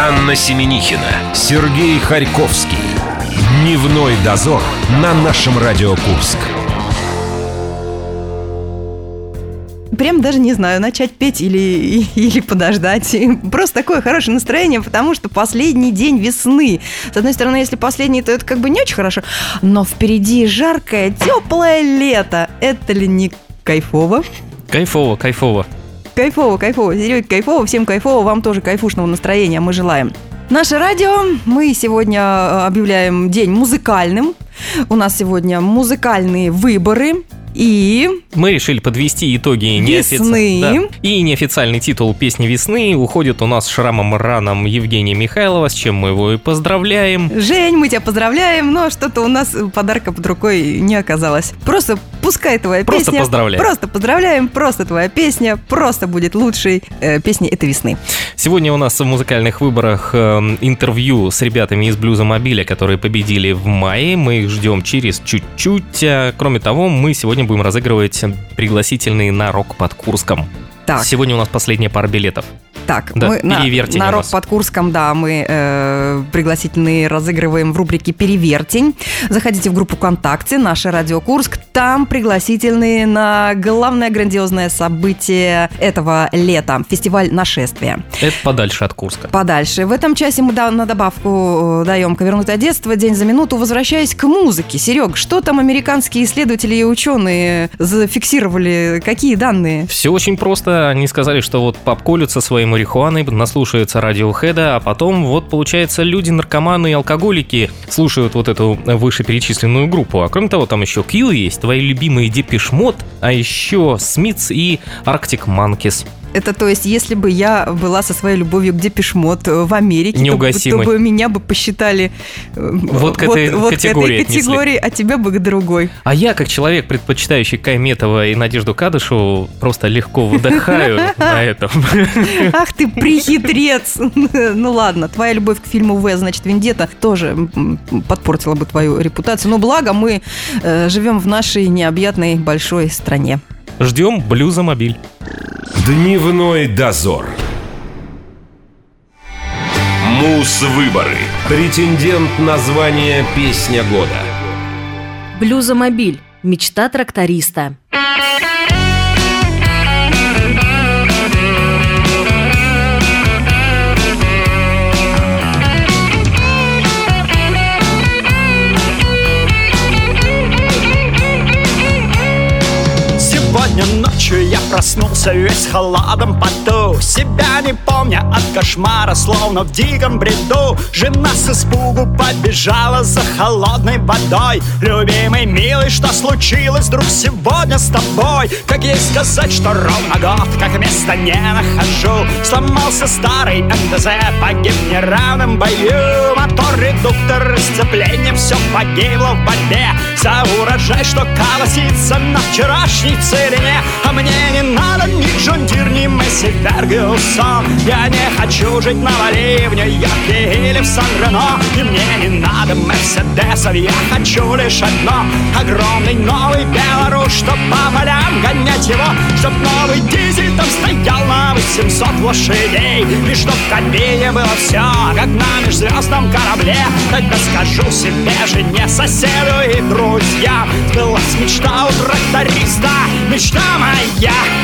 Анна Семенихина, Сергей Харьковский. Дневной дозор на нашем Радио Курск. Прям даже не знаю, начать петь или, или подождать. Просто такое хорошее настроение, потому что последний день весны. С одной стороны, если последний, то это как бы не очень хорошо, но впереди жаркое, теплое лето. Это ли не кайфово? Кайфово, кайфово. Кайфово, кайфово. Серега, кайфово, всем кайфово, вам тоже кайфушного настроения мы желаем. Наше радио мы сегодня э, объявляем день музыкальным. У нас сегодня музыкальные выборы. И Мы решили подвести итоги Весны. Да. И неофициальный титул песни весны уходит у нас шрамом раном Евгения Михайлова, с чем мы его и поздравляем. Жень, мы тебя поздравляем, но что-то у нас подарка под рукой не оказалось. Просто пускай твоя Просто песня. поздравляем. Просто поздравляем, просто твоя песня, просто будет лучшей э, песней этой весны. Сегодня у нас в музыкальных выборах э, интервью с ребятами из Блюза Мобиля, которые победили в мае. Мы их ждем через чуть-чуть. А, Кроме того, мы сегодня будем разыгрывать пригласительные на рок под Курском. Так, Сегодня у нас последняя пара билетов. Так, Да, мы на, на рок под Курском, да, мы э, пригласительные разыгрываем в рубрике «Перевертень». Заходите в группу ВКонтакте, наше Радио Курск. Там пригласительные на главное грандиозное событие этого лета – фестиваль «Нашествие». Это подальше от Курска. подальше. В этом часе мы да- на добавку э, даем «Ковернутое детство», «День за минуту». Возвращаясь к музыке, Серег, что там американские исследователи и ученые зафиксировали? Какие данные? Все очень просто. Они сказали, что вот пап колют со своей марихуаной, наслушаются радиохеда, а потом вот, получается, люди, наркоманы и алкоголики слушают вот эту вышеперечисленную группу. А кроме того, там еще Q есть, твои любимые Депиш Мод, а еще Смитс и Arctic Monkeys. Это то есть, если бы я была со своей любовью к Депешмот в Америке, то, то бы меня бы посчитали э, Вот к этой категории этой категории, а тебя бы к другой. А я, как человек, предпочитающий Кайметова и Надежду Кадышеву, просто легко выдыхаю на этом. Ах ты прихитрец! Ну ладно, твоя любовь к фильму В, значит, Вендета тоже подпортила бы твою репутацию. Но благо мы э, живем в нашей необъятной большой стране. Ждем блюза мобиль. Дневной дозор. Мус-выборы. Претендент на звание «Песня года». Блюзомобиль. Мечта тракториста. Ночью я проснулся весь в холодном поту Себя не помня от кошмара, словно в диком бреду. Жена с испугу побежала за холодной водой. Любимый, милый, что случилось вдруг сегодня с тобой? Как ей сказать, что ровно год, как места не нахожу? Сломался старый МТЗ, погиб в неравном бою Мотор, редуктор, сцепление, все погибло в борьбе За урожай, что колосится на вчерашней целине А мне не надо ни John Deere, ни Massey Ferguson Я не хочу жить на Бали, в Нью-Йорке или в Сан-Рено. И мне не надо Мерседесов, я хочу лишь одно. Огромный новый Беларусь, чтоб по полям гонять его. Чтоб новый дизель там стоял на 800 лошадей. И чтоб в кабине было все, как на межзвездном корабле. Тогда скажу себе, жене, соседу и друзьям. Сбылась мечта у тракториста, мечта моя,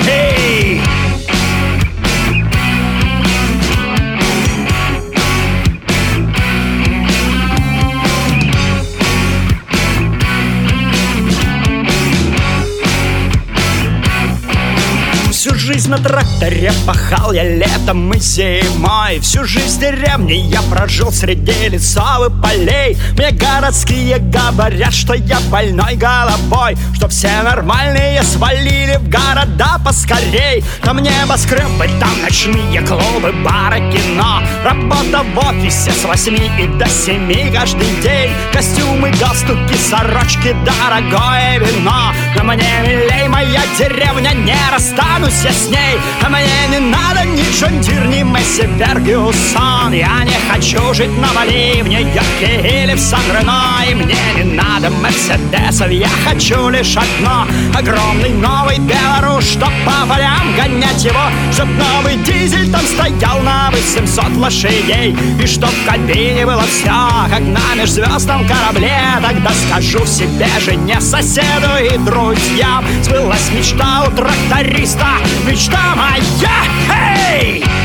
эй! Всю жизнь на тракторе пахал я летом и зимой. Всю жизнь в деревне я прожил среди лесов и полей. Мне городские говорят, что я больной головой Что все нормальные свалили в города поскорей. Там небоскребы, там ночные клубы, бары, кино. Работа в офисе с восьми и до семи каждый день. Костюмы, галстуки, сорочки, дорогое вино. Но мне милей моя деревня, не расстанусь я с ней лошадей А мне не надо ни Джон ни Месси Фергюсон Я не хочу жить на Бали, в Нью-Йорке или в Сан-Рено И мне не надо Мерседесов, я хочу лишь одно. Огромный новый Беларусь, чтоб по полям гонять его. Чтоб новый дизель там стоял на 800 лошадей. И чтоб в кабине было все, как на межзвездном корабле. Тогда скажу себе жене, соседу и друзьям. Сбылась мечта у тракториста, мечта моя, эй! Hey!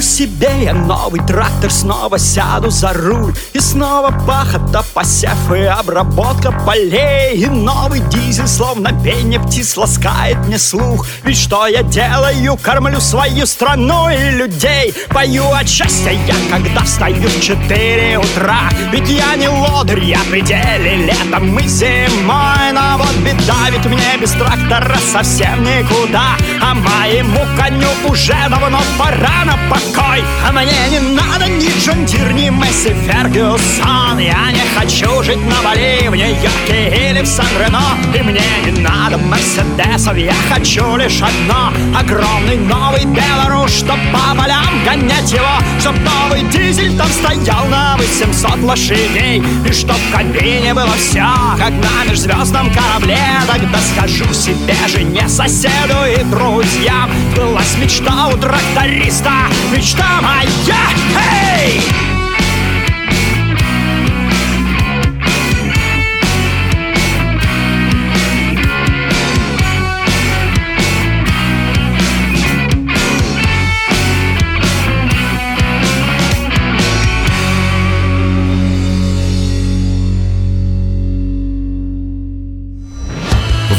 Себе. Я новый трактор Снова сяду за руль. И снова пахота, посев и обработка полей. И новый дизель, словно пение птиц Ласкает мне слух. Ведь что я делаю? Кормлю свою страну и людей. Пою от счастья я, когда встаю в 4 утра. Ведь я не лодырь, я пределе Летом и зимой. Но вот беда, ведь мне без трактора совсем никуда. А моему коню уже давно пора на покой. А мне не надо ни John Deere, ни Massey Ferguson. Я не хочу жить на Бали, в Нью-Йорке или в Сан-Рено. И мне не надо Мерседесов, я хочу лишь одно. Огромный новый Беларусь, чтоб по полям гонять его. Чтоб новый дизель там стоял на 800 лошадей. И чтоб в кабине было все, как на межзвездном корабле. Тогда скажу себе, жене, соседу и друзьям. Была мечта у тракториста, мечта моя Hey!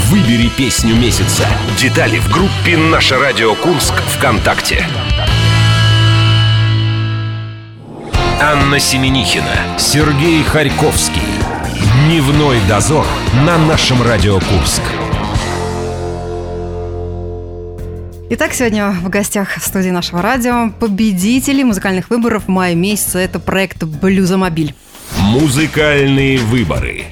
Выбери песню месяца. Детали в группе «Наше радио Курск» ВКонтакте. Анна Семенихина, Сергей Харьковский. Дневной дозор на нашем Радио Курск. Итак, сегодня в гостях в студии нашего радио победители музыкальных выборов в мае месяце. Это проект «Блюзомобиль». Музыкальные выборы.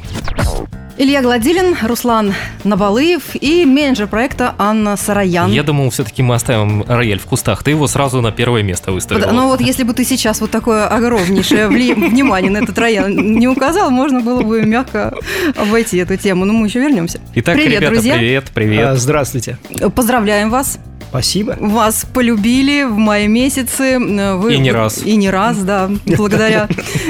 Илья Гладилин, Руслан Набалыев и менеджер проекта Анна Сараян. Я думал, все-таки мы оставим рояль в кустах. Ты его сразу на первое место выставил. Ну вот если бы ты сейчас вот такое огромнейшее внимание на этот рояль не указал, можно было бы мягко обойти эту тему. Но мы еще вернемся. Итак, привет, ребята, друзья. привет, привет. А, здравствуйте. Поздравляем вас. Спасибо. Вас полюбили в мае месяце. Вы, И не раз. И не раз, да. Благодаря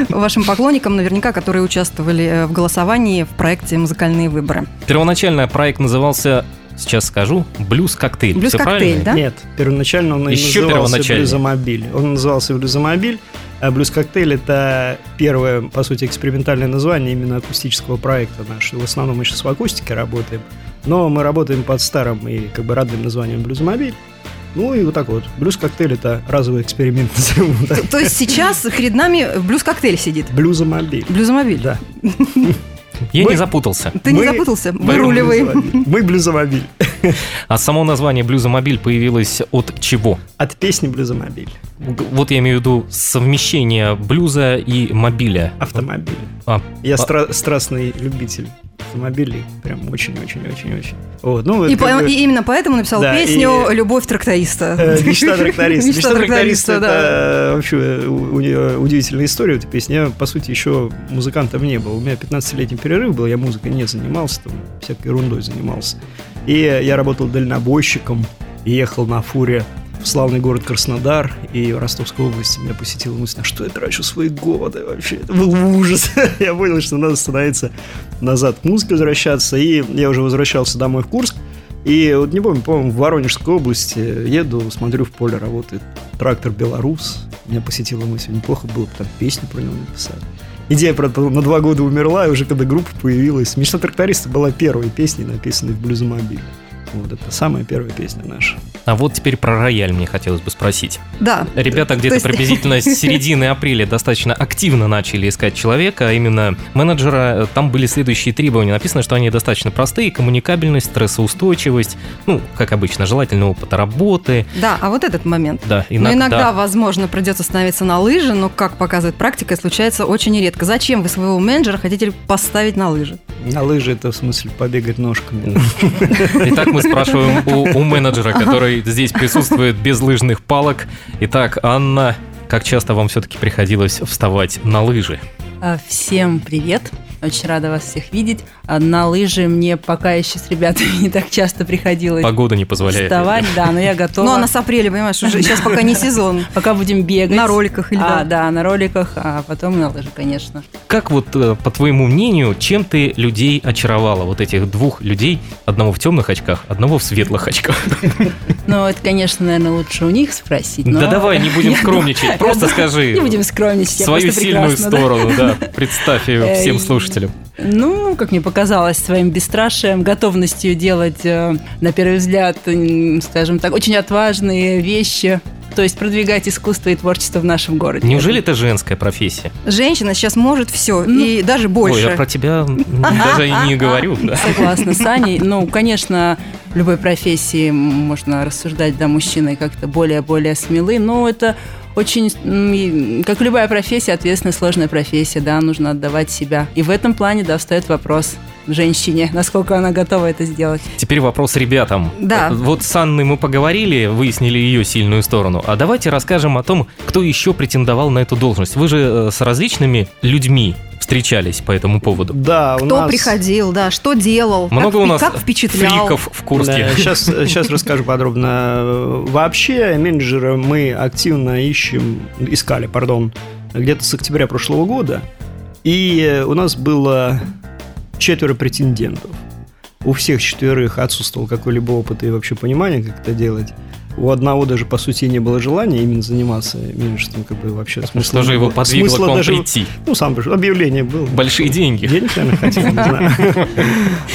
вашим поклонникам, наверняка, которые участвовали э, в голосовании в проекте «Музыкальные выборы». Первоначально проект назывался, сейчас скажу, «Блюз-коктейль». «Блюз-коктейль», правильно? да? Нет, первоначально он Еще назывался. «Блюзомобиль». Он назывался «Блюзомобиль», а «Блюз-коктейль» — это первое, по сути, экспериментальное название именно акустического проекта нашего. В основном мы сейчас в акустике работаем, но мы работаем под старым и как бы родным названием «Блюзомобиль». Ну и вот так вот. Блюз-коктейль — это разовый эксперимент. То есть сейчас перед нами блюз-коктейль сидит. Блюзомобиль. Блюзомобиль. Да. Я Мы- не запутался. Ты не Мы- запутался? Мы Выруливай. блюзомобиль. Мы блюзомобиль. А само название «Блюзомобиль» появилось от чего? От песни «Блюзомобиль». Вот я имею в виду совмещение блюза и мобиля. Автомобиль. А, Я а- стра- страстный любитель автомобилей. Прям очень-очень-очень-очень. Вот, ну, И, по- бы, и именно поэтому написал Да, песню и- «Любовь тракториста». э, Мечта тракториста. Мечта тракториста да. это вообще у у нее удивительная история, эта песня. Я, по сути, еще музыкантом не был. У меня 15-летний перерыв был, я музыкой не занимался, там, всякой ерундой занимался. И я работал дальнобойщиком, ехал на фуре в славный город Краснодар и в Ростовской области меня посетила мысль, на что я трачу свои годы вообще. Это был ужас. я понял, что надо становиться назад к музыке возвращаться. И я уже возвращался домой в Курск. И вот не помню, по-моему, в Воронежской области еду, смотрю, в поле работает трактор «Беларус». Меня посетила мысль, неплохо было бы там песню про него написать. Идея, правда, на два года умерла, и уже когда группа появилась. «Мечта тракториста» была первой песней, написанной в блюзомобиле. Вот это самая первая песня наша. А вот теперь про рояль мне хотелось бы спросить. Да. Ребята где-то есть- приблизительно с середины апреля достаточно активно начали искать человека, а именно менеджера. Там были следующие требования. Написано, что они достаточно простые. Коммуникабельность, стрессоустойчивость, ну, как обычно, желательно опыта работы. Да, а вот этот момент. Да, Но Ну, иногда, возможно, придется становиться на лыжи, но, как показывает практика, случается очень редко. Зачем вы своего менеджера хотите поставить на лыжи? На лыжи это в смысле побегать ножками. Итак, мы спрашиваем у, у менеджера, который здесь присутствует без лыжных палок. Итак, Анна, как часто вам все-таки приходилось вставать на лыжи? А, Всем привет! Очень рада вас всех видеть. А На лыжи мне пока еще с ребятами не так часто приходилось Погода не позволяет. вставать, да, но я готова. Ну, а на с апреля, понимаешь, уже сейчас пока не сезон. Пока будем бегать. На роликах или А, да. да, на роликах, а потом на лыжи, конечно. Как вот, э, по твоему мнению, чем ты людей очаровала? Вот этих двух людей, одного в темных очках, одного в светлых очках. Ну, это, конечно, наверное, лучше у них спросить. Да давай, не будем скромничать, просто скажи Не будем скромничать, свою сильную сторону, да, представь ее Э, всем слушателям. Ну, как мне показалось, своим бесстрашием, готовностью делать, э, на первый взгляд, скажем так, очень отважные вещи. То есть продвигать искусство и творчество в нашем городе. Неужели это женская профессия? Женщина сейчас может все, Ну, и даже Ой, я больше. про тебя даже и не говорю. да. Согласна с Аней. Ну, конечно, в любой профессии можно рассуждать, да, мужчины как-то более-более смелы, но это очень, как любая профессия, ответственная, сложная профессия, да, нужно отдавать себя. И в этом плане, да, встает вопрос женщине, насколько она готова это сделать. Теперь вопрос ребятам. Да. Вот с Анной мы поговорили, выяснили ее сильную сторону. А давайте расскажем о том, кто еще претендовал на эту должность. Вы же э, с различными людьми встречались по этому поводу. Да, у Кто нас... приходил, да, что делал, Много как, у нас как впечатлял. фриков в Курске. сейчас, сейчас расскажу подробно. Вообще, менеджера мы активно ищем, искали, пардон, где-то с октября прошлого года. И у нас было четверо претендентов. У всех четверых отсутствовал какой-либо опыт и вообще понимание, как это делать. У одного даже, по сути, не было желания именно заниматься менеджерством, как бы вообще смысла Что же его подвигло к Смысла вам даже- прийти? Ну, сам пришел. Объявление было. Большие деньги. Денег, наверное, хотел, не знаю.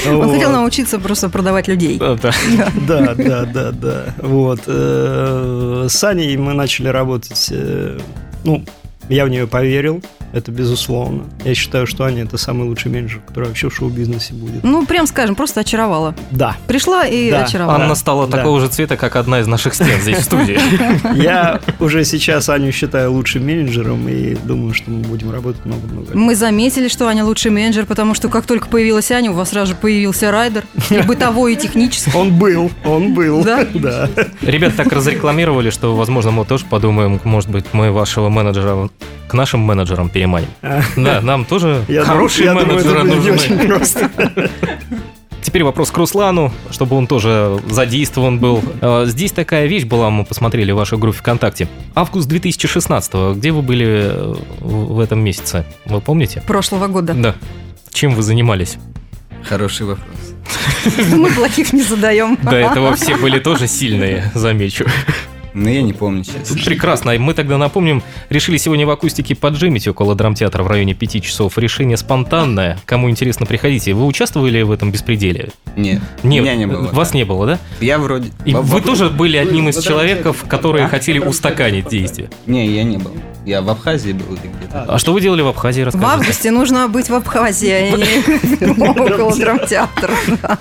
Он хотел научиться просто продавать людей. Да, да. Да, да. Вот. э, С Аней мы начали работать. э, Ну, я в нее поверил. Это безусловно. Я считаю, что Аня это самый лучший менеджер, который вообще в шоу-бизнесе будет. Ну, прям скажем, просто очаровала. Да. Пришла и Да. очаровала. Анна стала Да. такого же цвета, как одна из наших стен здесь в студии. Я уже сейчас Аню считаю лучшим менеджером и думаю, что мы будем работать много-много. Мы заметили, что Аня лучший менеджер, потому что как только появилась Аня, у вас сразу же появился райдер, и бытовой, и технический. Он был, он был. Да? Да. Ребят так разрекламировали, что, возможно, мы тоже подумаем, может быть, мы вашего менеджера к нашим менеджерам переманим. А, Да, нам тоже хорошие менеджеры нужны. Теперь вопрос к Руслану, чтобы он тоже задействован был. Э, Здесь такая вещь была, мы посмотрели в вашей группе ВКонтакте. Август 2016 где вы были э, в в этом месяце? Вы помните? Прошлого года. Да. Чем вы занимались? Хороший вопрос. Мы плохих не задаем. До этого все были тоже сильные, замечу. Но я не помню, честно. Прекрасно. Мы тогда напомним, решили сегодня в акустике поджимить около драмтеатра в районе 5 часов. Решение спонтанное. Кому интересно, приходите. Вы участвовали в этом беспределе? Нет, Нет, меня не было. Вас не было, да? Я вроде... И Во- вы во- тоже были одним из человеков, которые А? хотели устаканить действия. Не, я не был. Я в Абхазии был где-то. А что вы делали в Абхазии, В расскажите? августе нужно быть в Абхазии, а не около драмтеатра. да.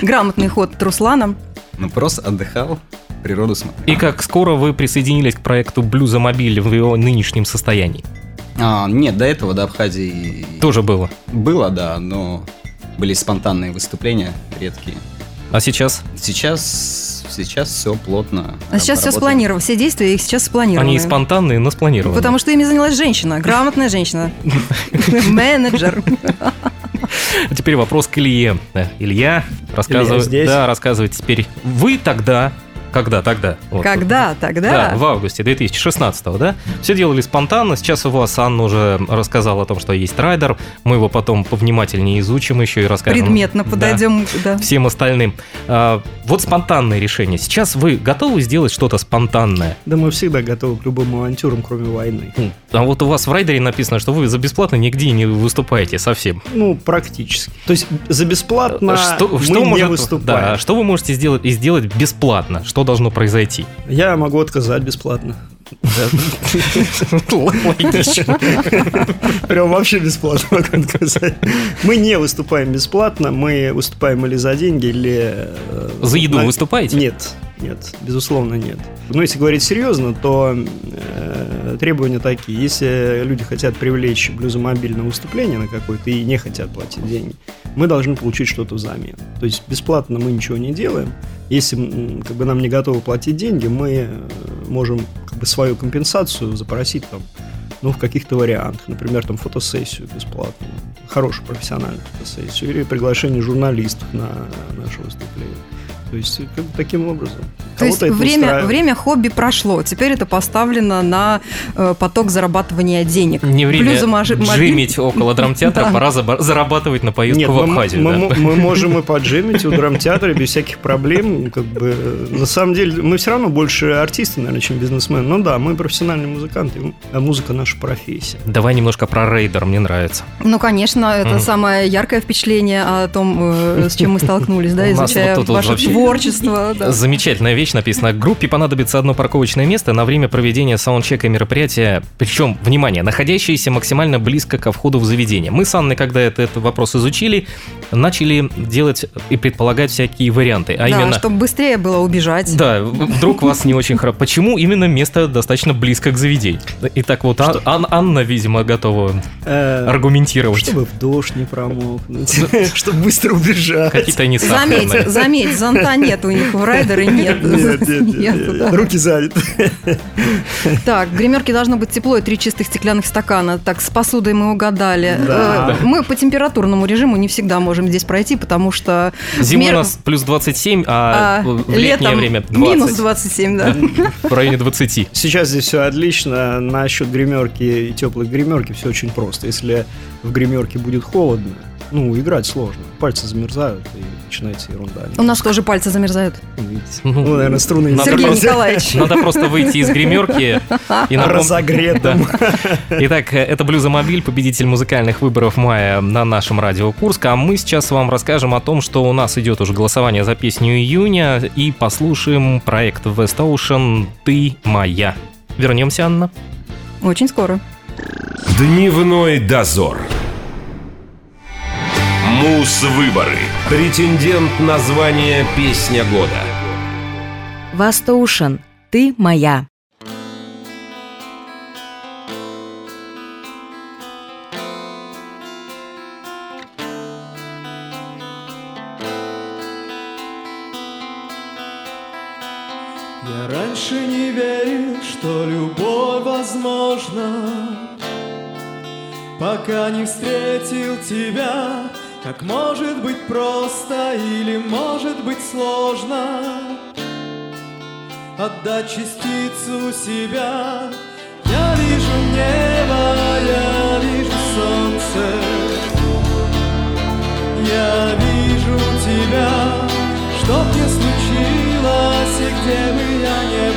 Грамотный ход от Руслана. Ну, просто отдыхал, природу смотрел. И как скоро вы присоединились к проекту Блюзомобиль в его нынешнем состоянии? А, нет, до этого, до Абхазии Тоже было. было, да, но были спонтанные выступления, редкие. А сейчас? Сейчас, сейчас все плотно. А сейчас все спланировано, все действия их сейчас спланированы. Они спонтанные, но спланированные. Потому что ими занялась женщина, грамотная женщина. Менеджер. А теперь вопрос к Илье. Да, Илья, рассказывай, да, рассказывайте теперь. Вы тогда Когда тогда? Вот. Когда тогда? Да, в августе 2016 да? Все делали спонтанно. Сейчас у вас Анна уже рассказала о том, что есть райдер. Мы его потом повнимательнее изучим еще и расскажем. Предметно Да, подойдем, да. всем остальным. А, вот спонтанное решение. Сейчас вы готовы сделать что-то спонтанное? Да мы всегда готовы к любым авантюрам, кроме войны. А вот у вас в райдере написано, что вы за бесплатно нигде не выступаете совсем. Ну, практически. То есть за бесплатно что, мы что не может- выступаем. Да, что вы можете сделать и сделать бесплатно? Что должно произойти? Я могу отказать бесплатно. Логично. Прям вообще бесплатно могу отказать. Мы не выступаем бесплатно, мы выступаем или за деньги, или... э, За еду выступаете? Нет, нет, безусловно нет. Но если говорить серьезно, то э, требования такие. Если люди хотят привлечь блюзомобиль на выступление на какое-то и не хотят платить деньги, мы должны получить что-то взамен. То есть бесплатно мы ничего не делаем. Если как бы, нам не готовы платить деньги, мы э, можем как бы, свою компенсацию запросить там, ну, в каких-то вариантах. Например, там фотосессию бесплатную, хорошую профессиональную фотосессию, или приглашение журналистов на наше выступление. То есть, как таким образом. То есть время, время хобби прошло, теперь это поставлено на э, поток зарабатывания денег. Не время Блюзомажи- джимить около драмтеатра, Да. пора зарабатывать на поездку Нет, в мы, Абхазию. мы- да. мы можем и поджимить у драмтеатра без всяких проблем. Как бы, на самом деле, мы все равно больше артисты, наверное, чем бизнесмены. Ну да, мы профессиональные музыканты, а музыка наша профессия. Давай немножко про рейдер, мне нравится. Ну, конечно, это самое яркое впечатление о том, э, с чем мы столкнулись, да, изучая ваше творчество. Замечательная вещь написана. Группе понадобится одно парковочное место на время проведения саундчека мероприятия. Причем, внимание, находящееся максимально близко ко входу в заведение. Мы с Анной, когда это, этот вопрос изучили, начали делать и предполагать всякие варианты. А Да, именно... чтобы быстрее было убежать. Да, вдруг вас не очень хорошо. Почему именно место достаточно близко к заведению? Итак, вот Ан- Ан- Анна, видимо, готова Э, аргументировать. Чтобы в дождь не промокнуть, чтобы быстро убежать. Какие-то они Заметь, заметь, зонта нет у них, в райдере нет. Нет, нет. Руки заняты. Так, в гримерке должно быть тепло и три чистых стеклянных стакана. Так, с посудой мы угадали. Да. Э, Мы по температурному режиму не всегда можем здесь пройти, потому что... Зимой мер- у нас плюс 27, а, а, в летнее время 20. минус 27, да. В районе 20. Сейчас здесь все отлично. Насчет гримерки и теплой гримерки все очень просто. Если в гримерке будет холодно, ну, играть сложно. Пальцы замерзают, и начинается ерунда. У нас тоже пальцы замерзают. Ну, видите. Ну, наверное, струны не Надо Сергей просто- Николаевич. Надо просто выйти из гримерки и напом- разогретым. Итак, это Блюзомобиль, победитель музыкальных выборов мая на нашем радио Курск. А мы сейчас вам расскажем о том, что у нас идет уже голосование за песню июня. И послушаем проект West Ocean «Ты моя». Вернемся, Анна. Очень скоро. Дневной дозор. Мус-выборы. Претендент на звание «Песня года». Вастоушен, ты моя. Я раньше не верил, что любовь возможна, Пока не встретил тебя, как может быть просто или может быть сложно. Отдать частицу себя. Я вижу небо, я вижу солнце. Я вижу тебя, что ни случилось и где бы я не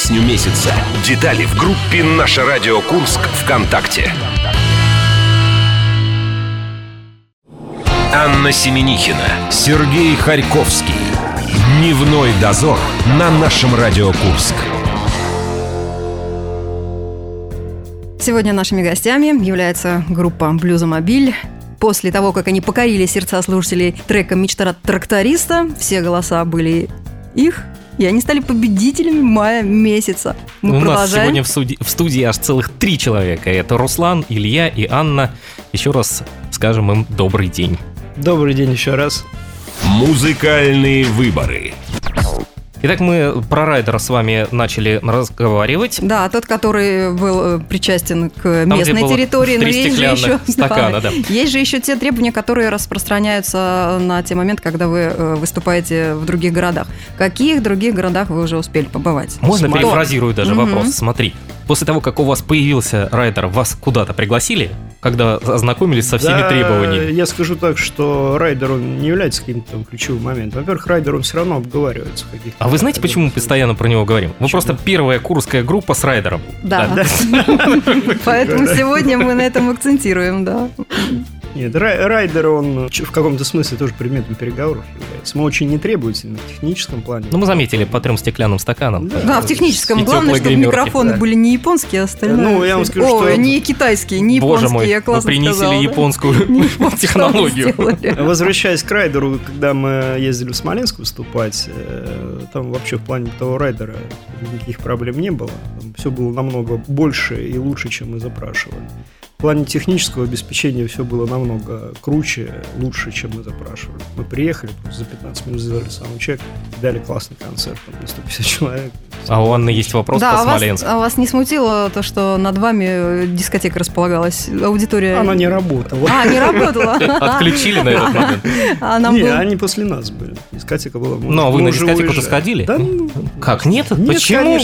песню месяца. Детали в группе «Наше радио Курск» ВКонтакте. Анна Семенихина, Сергей Харьковский. Дневной дозор на нашем радио Курск. Сегодня нашими гостями является группа «Блюзомобиль». После того, как они покорили сердца слушателей треком «Мечта тракториста», все голоса были их, и они стали победителями мая месяца. Мы У нас продолжаем. сегодня в, суди- в студии аж целых три человека. Это Руслан, Илья и Анна. Еще раз скажем им добрый день. Добрый день еще раз. Музыкальные выборы. Итак, мы про райдера с вами начали разговаривать. Да, тот, который был э, причастен к где местной территории, но есть же еще, стакана, да. есть же еще те требования, которые распространяются на те моменты, когда вы э, выступаете в других городах. В каких других городах вы уже успели побывать? Можно Смотри. перефразирую даже Мгм. вопрос. Смотри, после того, как у вас появился райдер, вас куда-то пригласили, когда ознакомились со всеми Да, требованиями? Я скажу так, что райдер он не является каким-то там ключевым моментом. Во-первых, райдер он все равно обговаривается. в А вы знаете, почему мы постоянно про него говорим? Вы Почему? просто первая курская группа с райдером. Да. Поэтому сегодня мы на этом акцентируем, да. Нет, рай- райдер, он в каком-то смысле тоже предметом переговоров является. Мы очень нетребовательны в техническом плане. Ну, мы заметили по трем стеклянным стаканам. Да, в техническом. И Главное, чтобы гримерки, микрофоны да. были не японские, а остальное. Ну, я вам скажу, Ой, что- не китайские, не Боже японские, мой, я классно принесли сказала, да? японскую Не технологию. Возвращаясь к райдеру, когда мы ездили в Смоленск выступать, э, там вообще в плане того райдера никаких проблем не было. все было намного больше и лучше, чем мы запрашивали. В плане технического обеспечения все было намного круче, лучше, чем мы запрашивали. Мы приехали, за 15 минут сделали саундчек, дали классный концерт, там, на 150 человек. А у Анны есть вопрос Да, по а вас, Смоленску. а вас не смутило то, что над вами э, дискотека располагалась? Аудитория... Она не работала. А, не работала. Отключили на этот момент. А не, они после нас были. Дискотека была. Ну, а вы на уже дискотеку-то сходили? Ну, Как, нет? нет, Почему?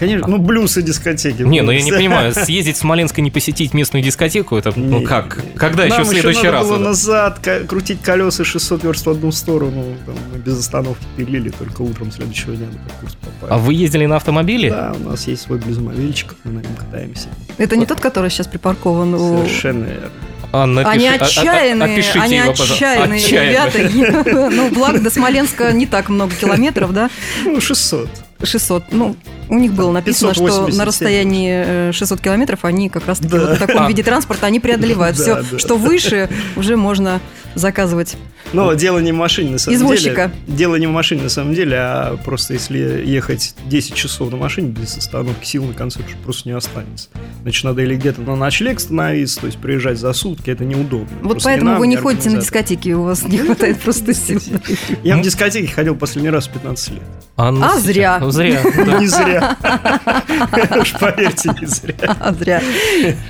Конечно. Ну блюз и дискотеки. Не, ну я не понимаю, съездить в Смоленск и не посетить местную дискотеку, это, ну Не, как? Когда еще Нам в следующий надо раз? было это? назад крутить колеса 600 верст в одну сторону. Там, мы без остановки пилили, только утром следующего дня на курс попали. А вы ездили на автомобиле? Да, у нас есть свой блюзомобильчик, мы на нем катаемся. Это не тот, который сейчас припаркован у... Совершенно верно. Анна, Они пиши- а- а- отчаянные, опишите они его, отчаянные Отчаянные. ребята. Ну, благо до Смоленска не так много километров, да? Ну, 600. 600. Ну, у них было написано, что 587. на расстоянии э, 600 километров они как раз-таки Да. вот в таком А. виде транспорта они преодолевают. Да, Все, да. что выше, уже можно заказывать. Но дело не в машине, на самом Извозчика. деле. Дело не в машине, на самом деле, а просто если ехать 10 часов на машине без остановки, сил на концерт уже просто не останется. Значит, надо или где-то на ночлег становиться, то есть приезжать за сутки, это неудобно. Вот Просто поэтому ни нам, вы не ходите на дискотеки, у вас не хватает просто сил. Я в дискотеке ходил последний раз в 15 лет. А, сейчас- зря. Ну, зря. да. Не зря. Уж поверьте, не зря. Зря.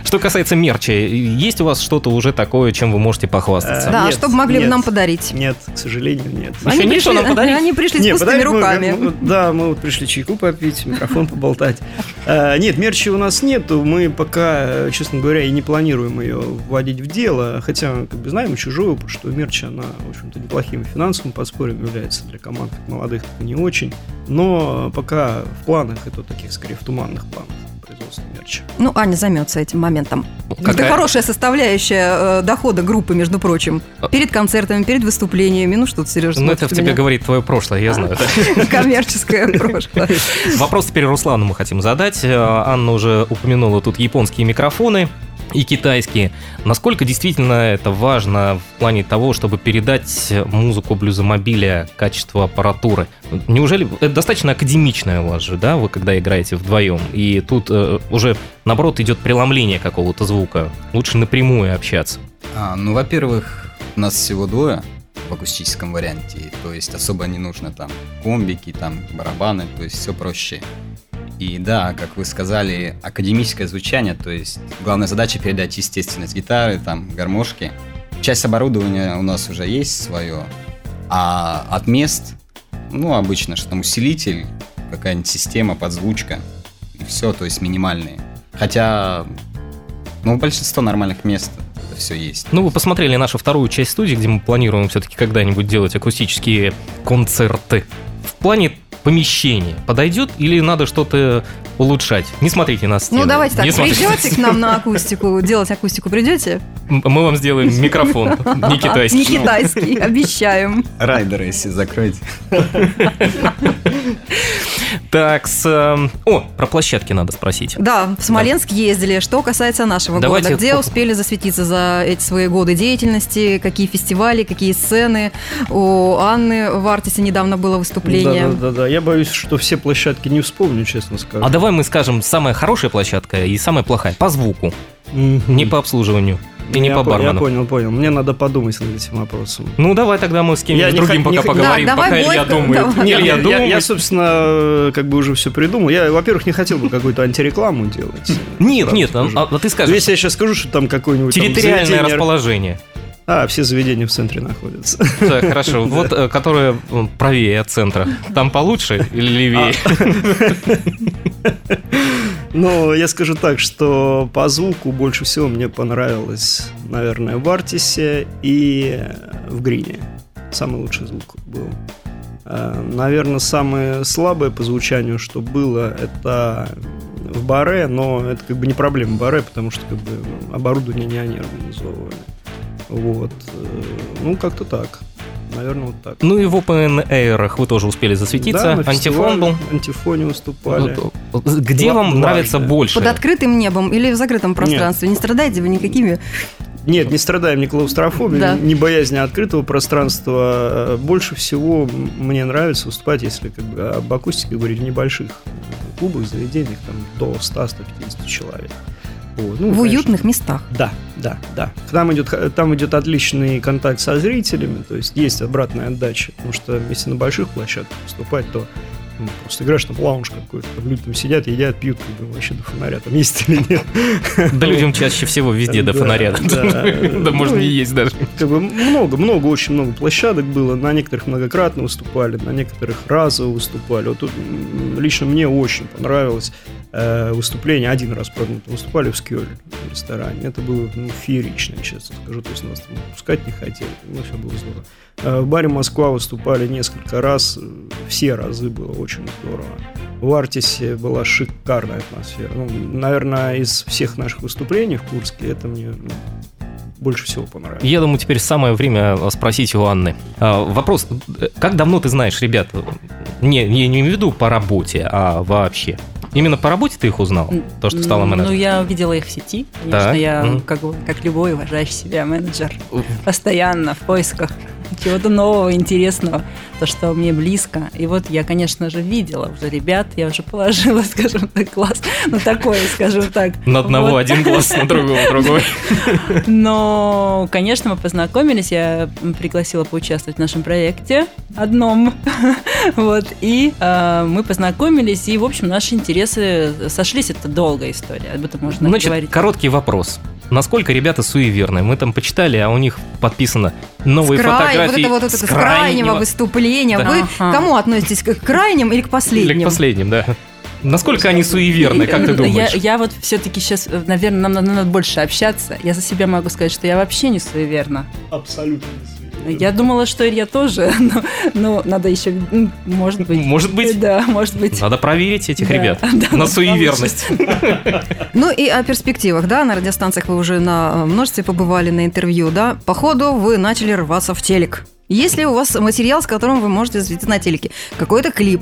Что касается мерча, есть у вас что-то уже такое, чем вы можете похвастаться? Да, Нет, что бы могли нам подарить? Нет, к сожалению, нет. Еще нет, что нам подарить? они пришли с Не, пустыми руками. да, мы вот пришли чайку попить, микрофон поболтать. А, Нет, мерчи у нас нету. Мы пока, э, честно говоря, и не планируем ее вводить в дело. Хотя, как бы знаем чужой опыт, что мерч, она, в общем-то, неплохим финансовым подспорьем является для команд как молодых, так и не очень. Но пока в планах, это таких, скорее, в туманных планах производства мерча. Ну, Аня займется этим моментом. Это Какая- хорошая составляющая э, дохода группы, между прочим. Перед концертами, перед выступлениями. Ну что ты, Сережа, Ну, это в тебе говорит твое прошлое, я знаю. да. коммерческое прошлое. Вопрос теперь Руслану мы хотим задать. Э, Анна уже упомянула тут японские микрофоны. И китайские. Насколько действительно это важно в плане того, чтобы передать музыку блюзомобиля, качество аппаратуры? Неужели это достаточно академичное у вас же, да, вы когда играете вдвоем, и тут э, уже наоборот идет преломление какого-то звука, лучше напрямую общаться? А, ну, во-первых, нас всего двое в акустическом варианте, то есть особо не нужно там комбики, там барабаны, то есть все проще. И да, как вы сказали, академическое звучание, то есть главная задача передать естественность гитары, там, гармошки. Часть оборудования у нас уже есть свое, а от мест, ну, обычно, что там усилитель, какая-нибудь система, подзвучка, и все, то есть минимальные. Хотя, ну, большинство нормальных мест это все есть. Ну, вы посмотрели нашу вторую часть студии, где мы планируем все-таки когда-нибудь делать акустические концерты. В плане помещение подойдет или надо что-то улучшать? Не смотрите на стены. Ну, давайте так, Не смотрите на придете к нам на акустику, делать акустику придете? Мы вам сделаем микрофон, не китайский. Не китайский, обещаем. Райдеры, если закрыть. Так, с... эм, О, про площадки надо спросить. Да, в Смоленск ездили. Что касается нашего Давайте города, где по- успели засветиться за эти свои годы деятельности, какие фестивали, какие сцены? У Анны в Артисе недавно было выступление. Да-да-да, я боюсь, что все площадки не вспомню, честно скажу. А давай мы скажем самая хорошая площадка и самая плохая по звуку, Мгм. не по обслуживанию и не я по бармену. Я понял, понял. Мне надо подумать над этим вопросом. Ну давай тогда мы с Я кем-нибудь не другим не пока хот- поговорим, Да, давай пока Илья Бойко, думает. давай. Илья я, я- думает. я, собственно, э, как бы уже все придумал. Я, во-первых, не хотел бы какую-то антирекламу делать. Нет, нет, а, а ты Ну, скажешь, Если я сейчас скажу, что там какой-нибудь там территориальное заведение- расположение. А, все заведения в центре находятся. Так, хорошо. Вот, э, которое м, правее от центра. Там получше или левее? Ну, я скажу так, что по звуку больше всего мне понравилось, наверное, в Артисе и в Грине. Самый лучший звук был. Э, Наверное, самое слабое по звучанию, что было, это в баре, но это как бы не проблема баре, потому что как бы оборудование не они организовывали. Вот. Э, Ну, как-то так. Наверное, вот так. Ну и в Open Air вы тоже успели засветиться. Да, Антифон был. Антифоне выступали. Вот, Где Ла- вам нравится больше? Под открытым небом или в закрытом пространстве? Не страдаете вы никакими? Нет, не страдаем ни клаустрофобией, Да. ни боязнью открытого пространства. Больше всего мне нравится выступать, если как бы об акустике говорить, в небольших клубах, заведениях, там до 100-150 человек. Вот. Ну, В конечно, уютных местах. Да, да, да. Там идет, там идет отличный контакт со зрителями, то есть есть обратная отдача, потому что если на больших площадках выступать, то ну, просто играешь на лаунж какой-то, там люди там сидят, едят, пьют, как бы вообще до фонаря там есть или нет. Да людям чаще всего везде до фонаря. да. Можно Ну, не есть даже. Как бы много, много, очень много площадок было. На некоторых многократно выступали, на некоторых разово выступали. Вот тут лично мне очень понравилось э, выступление. Один раз, правда, выступали в Скёле в ресторане. Это было ну, феерично, честно скажу. То есть нас там пускать не хотели. Ну, все было здорово. Э, в баре Москва выступали несколько раз. Все разы было очень здорово. В Артисе была шикарная атмосфера. Ну, наверное, из всех наших выступлений в Курске это мне ну, больше всего понравилось. Я думаю, теперь самое время спросить у Анны. А, Вопрос, э, как давно ты знаешь ребят? Не, не, не имею в виду по работе, а вообще. Именно по работе ты их узнал? То, что стала Ну, менеджером? я видела их в сети. Конечно, Так, я, мгм. как, как любой уважающий себя менеджер, постоянно в поисках чего-то нового, интересного, то, что мне близко. И вот я, конечно же, видела уже ребят, я уже положила, скажем так, класс, ну такое, скажем так. На одного Вот. один глаз, на другого другой. Но, конечно, мы познакомились, я пригласила поучаствовать в нашем проекте одном, вот, и э, мы познакомились, и, в общем, наши интересы сошлись, это долгая история, об этом можно Значит, говорить. короткий вопрос. Насколько ребята суеверны? Мы там почитали, а у них подписано С новые край- фотографии. вот это вот это с с крайнего выступления. Да. Вы Ага. к кому относитесь? К крайним или к Или к последним? последним, да. Насколько они суеверны, как ты Я, думаешь? я вот все-таки сейчас, наверное, нам надо, надо больше общаться. Я за себя могу сказать, что я вообще не суеверна. Абсолютно. Я думала, что Илья тоже, но, но надо еще, м, может быть. Может быть. Да, может быть. Надо проверить этих Да, ребят да, на да, суеверность. Ну и о перспективах, да, на радиостанциях вы уже на э, множестве побывали на интервью, да. Походу вы начали рваться в телек. Есть ли у вас материал, с которым вы можете засветиться на телеке? Какой-то клип,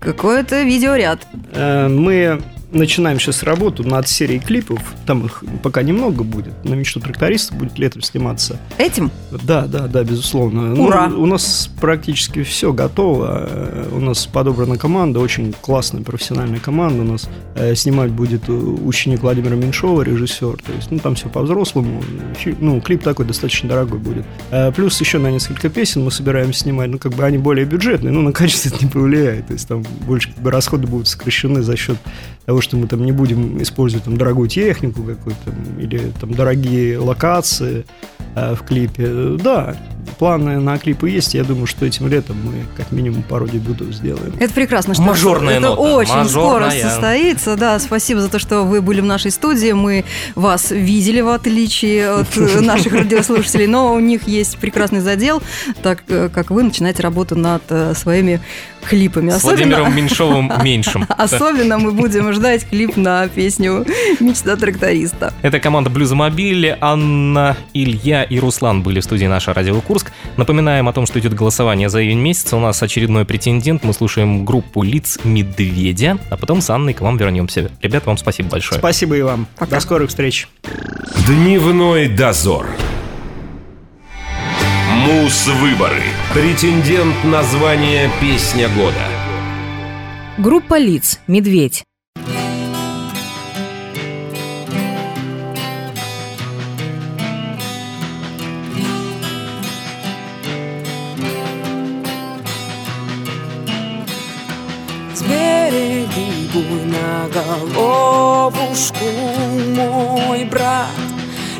какой-то видеоряд? Э, Мы начинаем сейчас работу над серией клипов. Там их пока немного будет. На мечту тракториста будет летом сниматься. Этим? Да, да, да, безусловно. Ура! Ну, у нас практически все готово. Э, У нас подобрана команда, очень классная профессиональная команда. У нас э, снимать будет ученик Владимира Меньшова, режиссер. То есть, ну, там все по-взрослому. Ну, клип такой достаточно дорогой будет. Э, Плюс еще на несколько песен мы собираемся снимать. Ну, как бы они более бюджетные, но на качество это не повлияет. То есть, там больше как бы расходы будут сокращены за счет того, что мы там не будем использовать там дорогую технику какую-то или там дорогие локации в клипе. Э, Да, планы на клипы есть. Я думаю, что этим летом мы как минимум пару дебютов сделаем. Это прекрасно, что Мажорная это нота, очень скоро мажорная. состоится. Да, спасибо за то, что вы были в нашей студии. Мы вас видели в отличие от э, наших радиослушателей, но у них есть прекрасный задел, так э, как вы начинаете работу над э, своими клипами. С Владимиром Меньшовым меньшим. Особенно мы будем ждать клип на песню «Мечта тракториста». Это команда Блюзомобиль. Анна, Илья и Руслан были в студии наша радио Курск. Напоминаем о том, что идет голосование за июнь месяц. У нас очередной претендент. Мы слушаем группу Лиц Медведя, а потом с Анной к вам вернемся. Ребята, вам спасибо большое. Спасибо и вам. Пока. До скорых встреч. Дневной дозор. Мус-выборы. Претендент на звание «Песня года». Группа лиц «Медведь». На головушку, мой брат.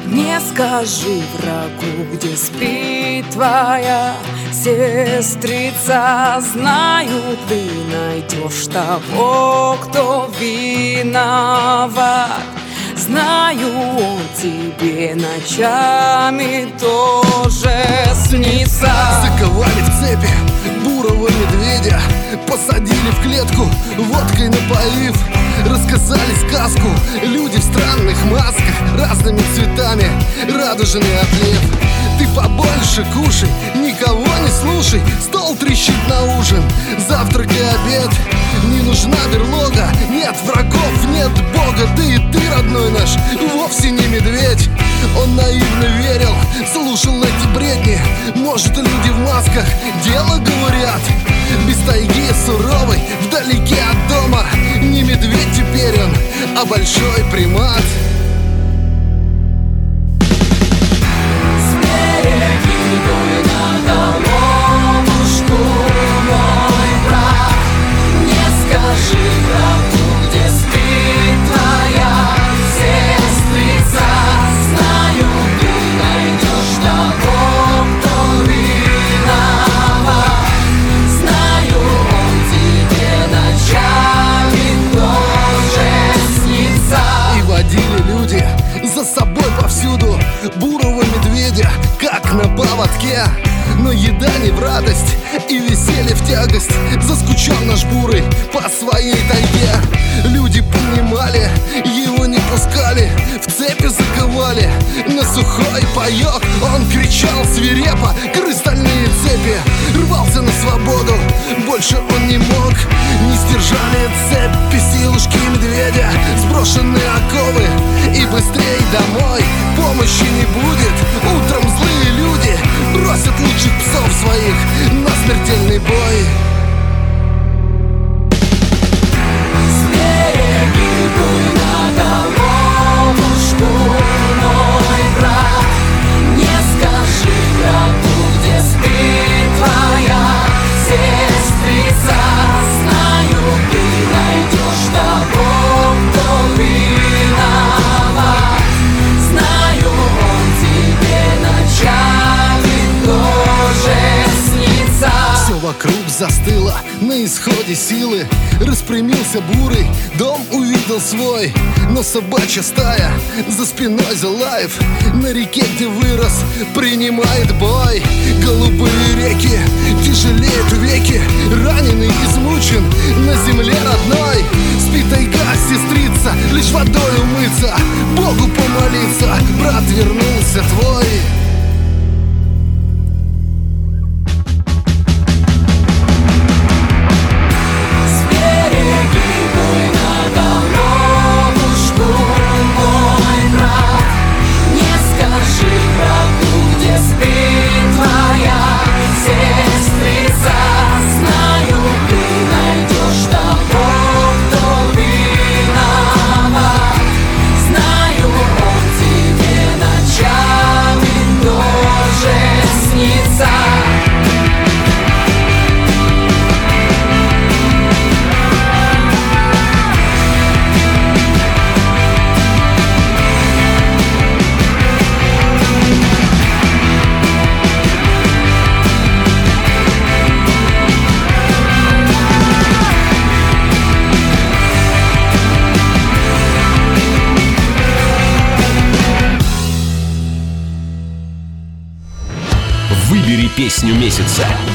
Не скажи врагу, где спит твоя сестрица. Знаю, ты найдешь того, кто виноват. Знаю, он тебе ночами тоже снится. Заковали в цепи бурого медведя Посадили в клетку, водкой напоив Рассказали сказку. Люди в странных масках Разными цветами Радужный отлив. Ты побольше кушай Никого не слушай. Стол трещит на ужин Завтрак и обед. Не нужна берлога Нет врагов, нет бога. Да и ты, родной наш, вовсе не медведь Он наивно верил Слушал эти бредни. Может, люди в масках Дело говорят? Без тайги суровой Вдалеке от дома. Не медведь теперь он А большой примат поводке Но еда не в радость и веселье в тягость. Заскучал наш бурый по своей тайге. Люди понимали, его не пускали В цепи заковали. На сухой паек Он кричал свирепо, грыз стальные цепи! Рвался на свободу, больше он не мог. Не сдержали цепи силушки медведя Сброшенные оковы. И быстрей домой Помощи не будет, утром злые люди Бросят лучших псов своих на смертельный бой исходе силы Распрямился бурый, дом увидел свой Но собачья стая за спиной залаев На реке, где вырос, принимает бой. Голубые реки, тяжелеют веки Раненый, измучен, на земле родной. Спит тайга, сестрица, лишь водой умыться Богу помолиться, брат вернулся твой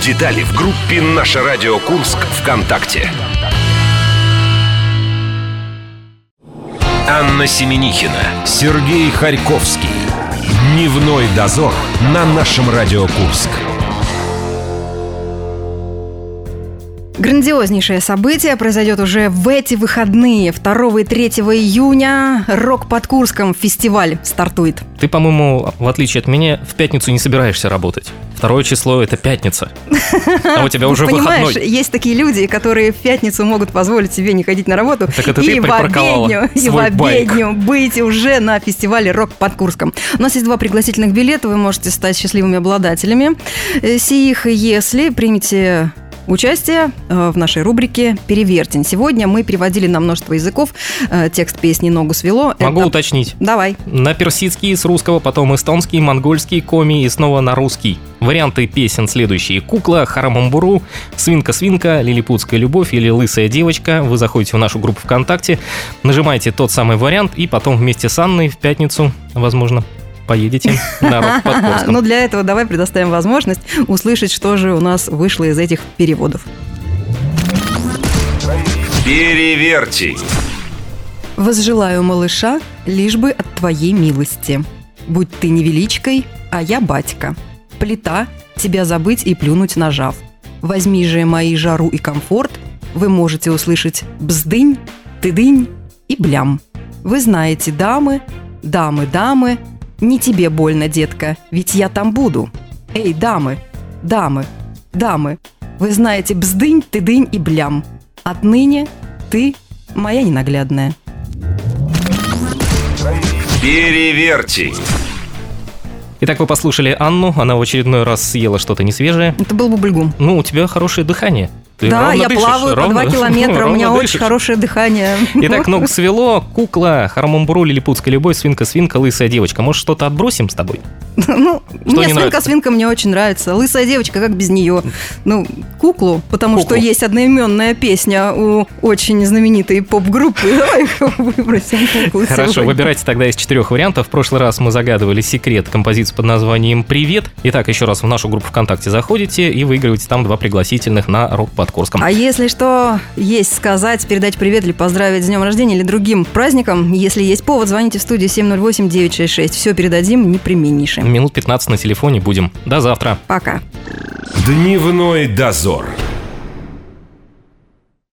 Детали в группе «Наше радио Курск» ВКонтакте. Анна Семенихина, Сергей Харьковский. Дневной дозор на нашем Радио Курск. Грандиознейшее событие произойдет уже в эти выходные. 2 и 3 июня «Рок под Курском» фестиваль стартует. Ты, по-моему, в отличие от меня, в пятницу не собираешься работать. Второе число – это пятница. А у тебя уже Понимаешь, выходной. есть такие люди, которые в пятницу могут позволить себе не ходить на работу Так это и ты в обедню, и в обедню быть уже на фестивале «Рок под Курском». У нас есть два пригласительных билета, вы можете стать счастливыми обладателями э, сих, если примете участие э, в нашей рубрике «Перевертень». Сегодня мы переводили на множество языков э, текст песни «Ногу свело». Могу Это- уточнить. Давай. На персидский с русского, потом эстонский, монгольский, коми и снова на русский. Варианты песен следующие. «Кукла», «Харамамбуру», «Свинка-свинка», «Лилипутская любовь» или «Лысая девочка». Вы заходите в нашу группу ВКонтакте, нажимаете тот самый вариант и потом вместе с Анной в пятницу, возможно, поедете на рок. Но для этого давай предоставим возможность услышать, что же у нас вышло из этих переводов. Перевертень. Возжелаю малыша, лишь бы от твоей милости. Будь ты невеличкой, а я батька. Плита, тебя забыть и плюнуть нажав. Возьми же мои жару и комфорт, вы можете услышать бздынь, тыдынь и блям. Вы знаете, дамы, дамы, дамы, не тебе больно, детка, ведь я там буду. Эй, дамы, дамы, дамы, вы знаете бздынь, тыдынь и блям. Отныне ты моя ненаглядная. Перевертень. Итак, вы послушали Анну, она в очередной раз съела что-то несвежее. Это был бубльгум. Ну, у тебя хорошее дыхание. Ты да, я дышишь, плаваю по ровно- два километра, у меня очень дышишь. хорошее дыхание. Итак, ногу свело, кукла, харамамбуру, лилипутская любовь, свинка-свинка, лысая девочка. Может, что-то отбросим с тобой? Ну, Что мне свинка-свинка мне очень нравится. Лысая девочка, как без нее. Ну, куклу, потому Куклу. что есть одноименная песня у очень знаменитой поп-группы. Давай выбросим куклу Хорошо, сегодня. выбирайте тогда из четырех вариантов. В прошлый раз мы загадывали секрет композиции под названием «Привет». Итак, еще раз в нашу группу ВКонтакте заходите и выигрываете там два пригласительных на рок под Курском. А если что есть сказать, передать привет или поздравить с днем рождения или другим праздником, если есть повод, звоните в студию 708-966. Все передадим непременнейшим. Минут 15 на телефоне будем. До завтра. Пока. Дневной дозор.